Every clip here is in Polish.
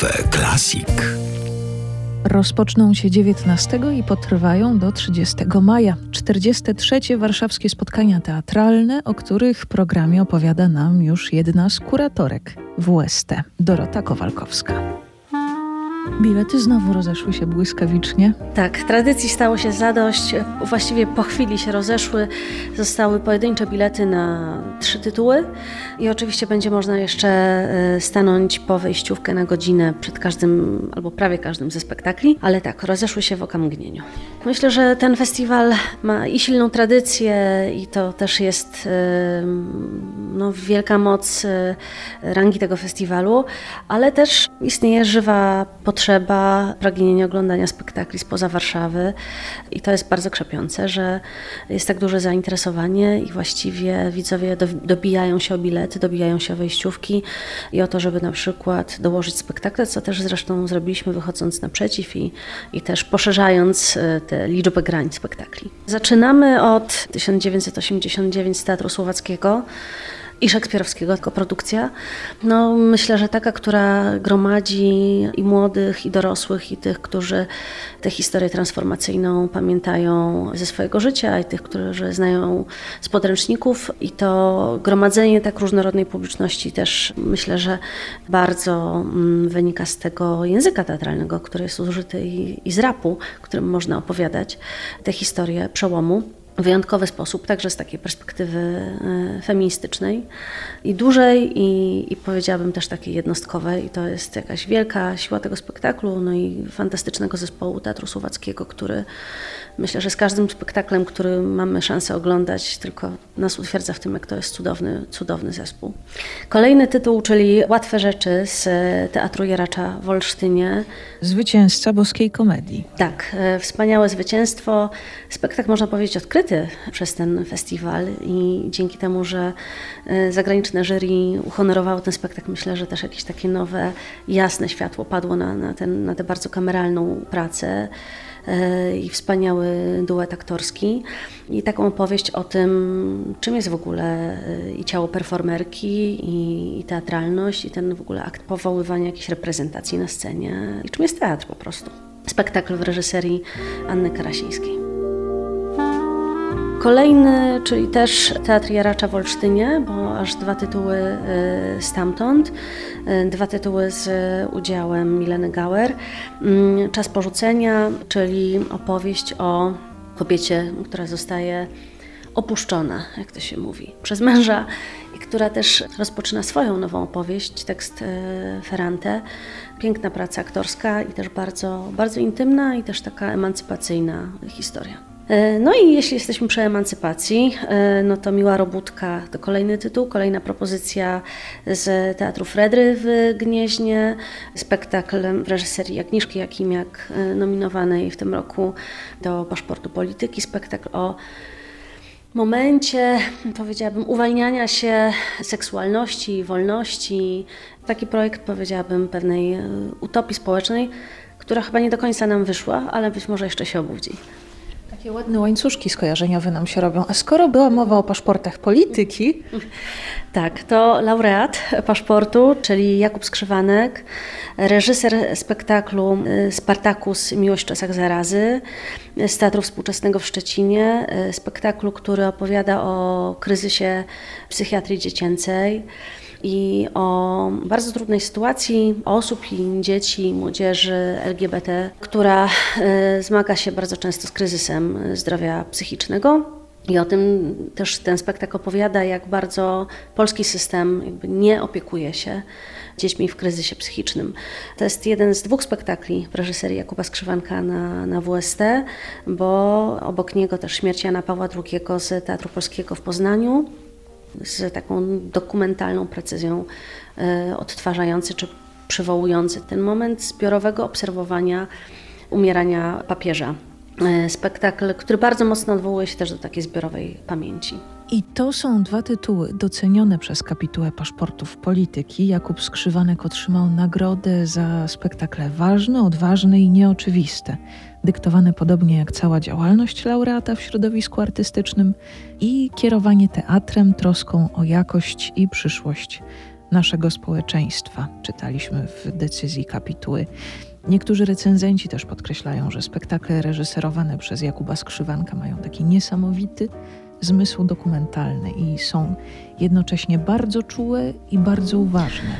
Cafe Classic. Rozpoczną się 19 i potrwają do 30 maja. 43. warszawskie spotkania teatralne, o których programie opowiada nam już jedna z kuratorek WST, Dorota Kowalkowska. Bilety znowu rozeszły się błyskawicznie. Tak, tradycji stało się zadość. Właściwie po chwili się rozeszły. Zostały pojedyncze bilety na trzy tytuły i oczywiście będzie można jeszcze e, stanąć po wejściówkę na godzinę przed każdym albo prawie każdym ze spektakli, ale tak, rozeszły się w okamgnieniu. Myślę, że ten festiwal ma i silną tradycję i to też jest e, no, wielka moc e, rangi tego festiwalu, ale też istnieje żywa potrzeba, pragnienie oglądania spektakli spoza Warszawy i to jest bardzo krzepiące, że jest tak duże zainteresowanie i właściwie widzowie dobijają się o bilety, dobijają się o wejściówki i o to, żeby na przykład dołożyć spektakle, co też zresztą zrobiliśmy wychodząc naprzeciw i, i też poszerzając e, tę liczbę grań spektakli. Zaczynamy od 1989 z Teatru Słowackiego i szekspirowskiego koprodukcja. No, myślę, że taka, która gromadzi i młodych, i dorosłych, i tych, którzy tę historię transformacyjną pamiętają ze swojego życia, i tych, którzy znają z podręczników. I to gromadzenie tak różnorodnej publiczności też myślę, że bardzo mm, wynika z tego języka teatralnego, który jest użyty i, i z rapu, którym można opowiadać tę historię przełomu wyjątkowy sposób, także z takiej perspektywy e, feministycznej i dużej i, i powiedziałabym też takiej jednostkowej i to jest jakaś wielka siła tego spektaklu, no i fantastycznego zespołu Teatru Słowackiego, który myślę, że z każdym spektaklem, który mamy szansę oglądać, tylko nas utwierdza w tym, jak to jest cudowny, cudowny zespół. Kolejny tytuł, czyli Łatwe Rzeczy z Teatru Jaracza w Olsztynie. Zwycięzca boskiej komedii. Tak, e, wspaniałe zwycięstwo. Spektakl można powiedzieć odkryty przez ten festiwal i dzięki temu, że e, zagraniczne jury uhonorowało ten spektakl, myślę, że też jakieś takie nowe, jasne światło padło na, na, ten, na tę bardzo kameralną pracę. E, i wspaniały duet aktorski. I taką opowieść o tym, czym jest w ogóle e, i ciało performerki, i, i teatralność, i ten w ogóle akt powoływania jakiejś reprezentacji na scenie, i czym jest teatr po prostu. Spektakl w reżyserii Anny Karasińskiej. Kolejny, czyli też Teatr Jaracza w Olsztynie, bo aż dwa tytuły y, stamtąd, y, dwa tytuły z udziałem Mileny Gauer. Mm, Czas porzucenia, czyli opowieść o kobiecie, która zostaje opuszczona, jak to się mówi, przez męża i która też rozpoczyna swoją nową opowieść, tekst y, Ferrante. Piękna praca aktorska i też bardzo, bardzo intymna i też taka emancypacyjna historia. E, no i jeśli jesteśmy przy emancypacji, e, no to Miła Robótka to kolejny tytuł, kolejna propozycja z Teatru Fredry w Gnieźnie, spektakl w reżyserii Agnieszki Jakimiak, e, nominowanej w tym roku do Paszportu Polityki, spektakl o momencie, powiedziałabym, uwalniania się seksualności, wolności. Taki projekt, powiedziałabym, pewnej utopii społecznej, która chyba nie do końca nam wyszła, ale być może jeszcze się obudzi. Takie ładne łańcuszki skojarzeniowe nam się robią. A skoro była mowa o paszportach polityki... Tak, to laureat paszportu, czyli Jakub Skrzywanek, reżyser spektaklu y, Spartakus Miłość w czasach zarazy z Teatru Współczesnego w Szczecinie. Y, spektaklu, który opowiada o kryzysie psychiatrii dziecięcej i o bardzo trudnej sytuacji osób i dzieci, młodzieży LGBT, która e, zmaga się bardzo często z kryzysem zdrowia psychicznego. I o tym też ten spektakl opowiada, jak bardzo polski system jakby nie opiekuje się dziećmi w kryzysie psychicznym. To jest jeden z dwóch spektakli w reżyserii Jakuba Skrzywanka na, na WST, bo obok niego też śmierć Jana Pawła II z Teatru Polskiego w Poznaniu z taką dokumentalną precyzją e, odtwarzający czy przywołujący ten moment zbiorowego obserwowania umierania papieża. E, spektakl, który bardzo mocno odwołuje się też do takiej zbiorowej pamięci. I to są dwa tytuły docenione przez kapitułę paszportów polityki. Jakub Skrzywanek otrzymał nagrodę za spektakle ważne, odważne i nieoczywiste, dyktowane podobnie jak cała działalność laureata w środowisku artystycznym i kierowanie teatrem, troską o jakość i przyszłość naszego społeczeństwa, czytaliśmy w decyzji kapituły. Niektórzy recenzenci też podkreślają, że spektakle reżyserowane przez Jakuba Skrzywanka mają taki niesamowity zmysł dokumentalny i są jednocześnie bardzo czułe i bardzo uważne.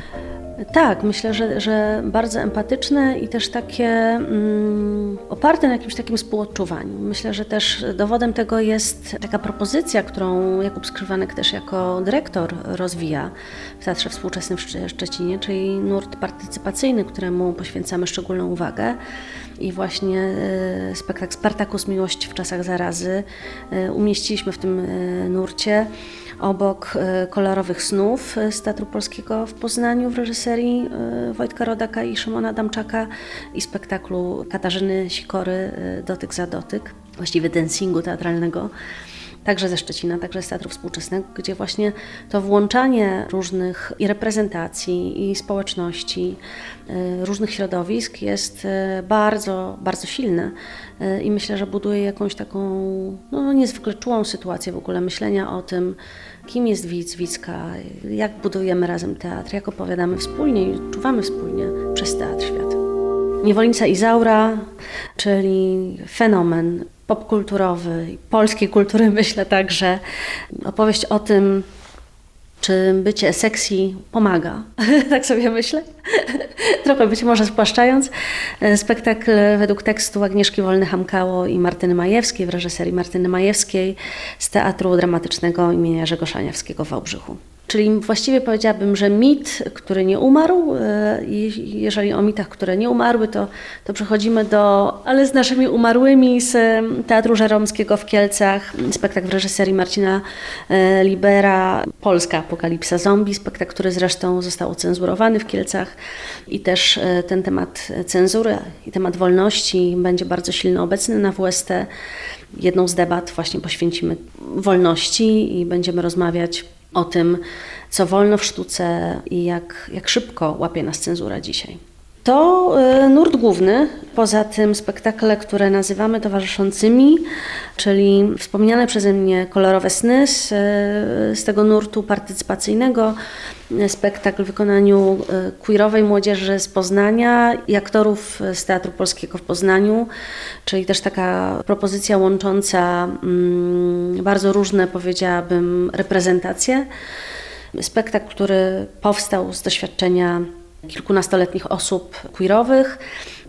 Tak, myślę, że, że bardzo empatyczne i też takie mm, oparte na jakimś takim współodczuwaniu. Myślę, że też dowodem tego jest taka propozycja, którą Jakub Skrywanek też jako dyrektor rozwija w Teatrze Współczesnym w Szczecinie, czyli nurt partycypacyjny, któremu poświęcamy szczególną uwagę. I właśnie e, spektakl Spartakus Miłość w czasach zarazy e, umieściliśmy w tym e, nurcie obok kolorowych snów z Teatru Polskiego w Poznaniu w reżyserii Wojtka Rodaka i Szymona Adamczaka i spektaklu Katarzyny Sikory Dotyk za dotyk, właściwie dancingu teatralnego także ze Szczecina, także z Teatru Współczesnego, gdzie właśnie to włączanie różnych i reprezentacji, i społeczności, różnych środowisk jest bardzo, bardzo silne i myślę, że buduje jakąś taką no, niezwykle czułą sytuację w ogóle myślenia o tym, kim jest widz, widzka, jak budujemy razem teatr, jak opowiadamy wspólnie i czuwamy wspólnie przez teatr świat. Niewolnica Izaura, czyli fenomen popkulturowy, polskiej kultury myślę także. Opowieść o tym, czy bycie sexy pomaga? tak sobie myślę. Trochę być może spłaszczając. Spektakl według tekstu Agnieszki Wolny-Hamkało i Martyny Majewskiej w reżyserii Martyny Majewskiej z Teatru Dramatycznego imienia Jerzego w Wałbrzychu. Czyli właściwie powiedziałabym, że mit, który nie umarł, e, jeżeli o mitach, które nie umarły, to, to przechodzimy do, ale z naszymi umarłymi z Teatru Żeromskiego w Kielcach, spektakl w reżyserii Marcina e, Libera, Polska Apokalipsa Zombie, spektakl, który zresztą został ocenzurowany w Kielcach. I też e, ten temat cenzury i temat wolności będzie bardzo silno obecny na WST. Jedną z debat właśnie poświęcimy wolności i będziemy rozmawiać o tym, co wolno w sztuce i jak, jak szybko łapie nas cenzura dzisiaj. To e, nurt główny, poza tym spektakle, które nazywamy towarzyszącymi, czyli wspomniane przeze mnie kolorowe sny z, e, z tego nurtu partycypacyjnego, spektakl w wykonaniu e, queerowej młodzieży z Poznania i aktorów z Teatru Polskiego w Poznaniu, czyli też taka propozycja łącząca mm, bardzo różne, powiedziałabym, reprezentacje. Spektakl, który powstał z doświadczenia kilkunastoletnich osób queerowych,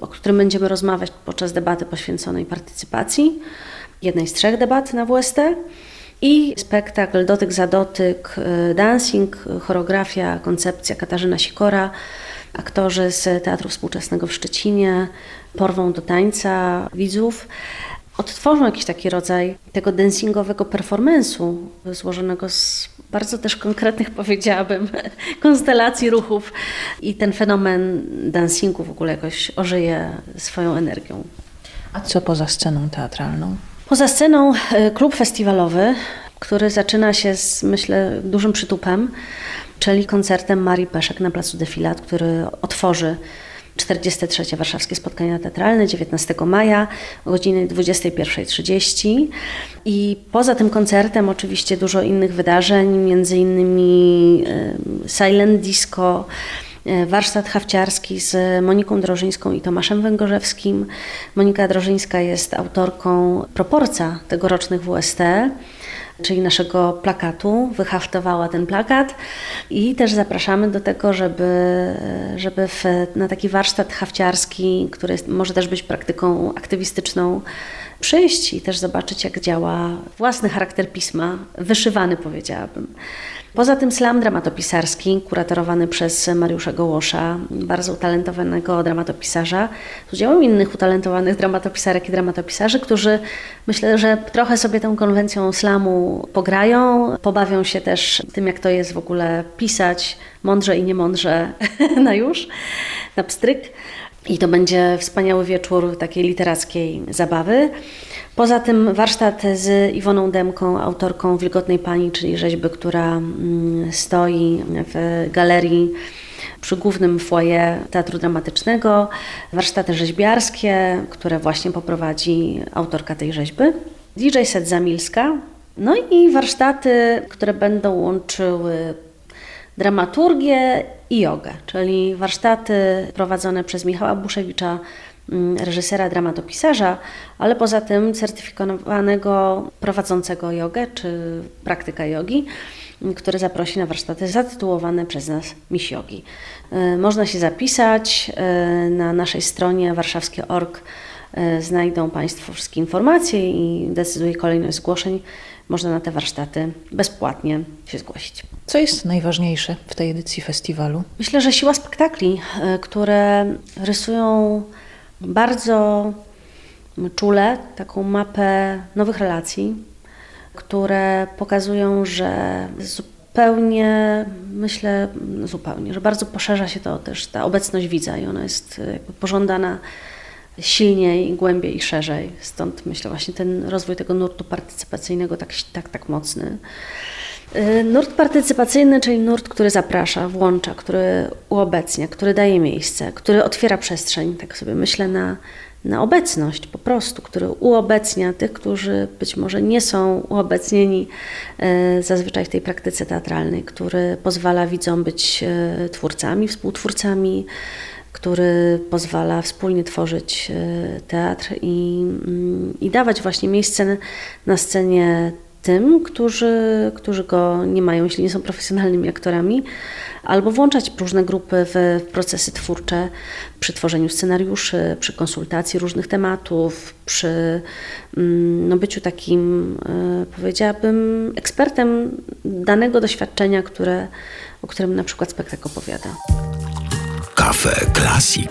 o którym będziemy rozmawiać podczas debaty poświęconej partycypacji, jednej z trzech debat na WST. I spektakl Dotyk za dotyk, y, dancing, choreografia, koncepcja Katarzyna Sikora, aktorzy z Teatru Współczesnego w Szczecinie porwą do tańca widzów odtworzą jakiś taki rodzaj tego dancingowego performance'u, złożonego z bardzo też konkretnych, powiedziałabym, konstelacji ruchów i ten fenomen dancingu w ogóle jakoś ożyje swoją energią. A co poza sceną teatralną? Poza sceną e, klub festiwalowy, który zaczyna się z, myślę, dużym przytupem, czyli koncertem Marii Peszek na Placu Defilat, który otworzy 43. Warszawskie Spotkania Teatralne 19 maja o godzinie 21.30 i poza tym koncertem oczywiście dużo innych wydarzeń, między innymi Silent Disco, e, warsztat hawciarski z Moniką Drożyńską i Tomaszem Węgorzewskim. Monika Drożyńska jest autorką proporca tegorocznych WST czyli naszego plakatu, wyhaftowała ten plakat i też zapraszamy do tego, żeby, żeby w, na taki warsztat hafciarski, który może też być praktyką aktywistyczną, przyjść i też zobaczyć, jak działa własny charakter pisma, wyszywany powiedziałabym. Poza tym slam dramatopisarski, kuratorowany przez Mariusza Gołosza, bardzo utalentowanego dramatopisarza, z udziałem innych utalentowanych dramatopisarek i dramatopisarzy, którzy myślę, że trochę sobie tą konwencją slamu pograją, pobawią się też tym, jak to jest w ogóle pisać mądrze i niemądrze na już, na pstryk. I to będzie wspaniały wieczór takiej literackiej zabawy. Poza tym warsztat z Iwoną Demką, autorką Wilgotnej Pani, czyli rzeźby, która mm, stoi w galerii przy głównym foyer Teatru Dramatycznego, warsztaty rzeźbiarskie, które właśnie poprowadzi autorka tej rzeźby, DJ set Zamilska, no i warsztaty, które będą łączyły dramaturgię i jogę, czyli warsztaty prowadzone przez Michała Buszewicza, reżysera, dramatopisarza, ale poza tym certyfikowanego prowadzącego jogę czy praktyka jogi, mm, który zaprosi na warsztaty zatytułowane przez nas Miss Jogi. Y, można się zapisać y, na naszej stronie warszawskie.org. Y, znajdą Państwo wszystkie informacje i decyduje kolejność zgłoszeń można na te warsztaty bezpłatnie się zgłosić. Co jest najważniejsze w tej edycji festiwalu? Myślę, że siła spektakli, które rysują bardzo czule taką mapę nowych relacji, które pokazują, że zupełnie, myślę, zupełnie, że bardzo poszerza się to też ta obecność widza i ona jest pożądana silniej, głębiej i szerzej. Stąd myślę właśnie ten rozwój tego nurtu partycypacyjnego tak, tak, tak mocny. Y, nurt partycypacyjny, czyli nurt, który zaprasza, włącza, który uobecnia, który daje miejsce, który otwiera przestrzeń, tak sobie myślę, na, na obecność po prostu, który uobecnia tych, którzy być może nie są uobecnieni y, zazwyczaj w tej praktyce teatralnej, który pozwala widzom być y, twórcami, współtwórcami, który pozwala wspólnie tworzyć teatr i, mm, i dawać właśnie miejsce na scenie tym, którzy, którzy go nie mają, jeśli nie są profesjonalnymi aktorami, albo włączać różne grupy w, procesy twórcze przy tworzeniu scenariuszy, przy konsultacji różnych tematów, przy mm, no, byciu takim, e, powiedziałabym, ekspertem danego doświadczenia, które, o którym na przykład spektakl opowiada. Cafe Classic.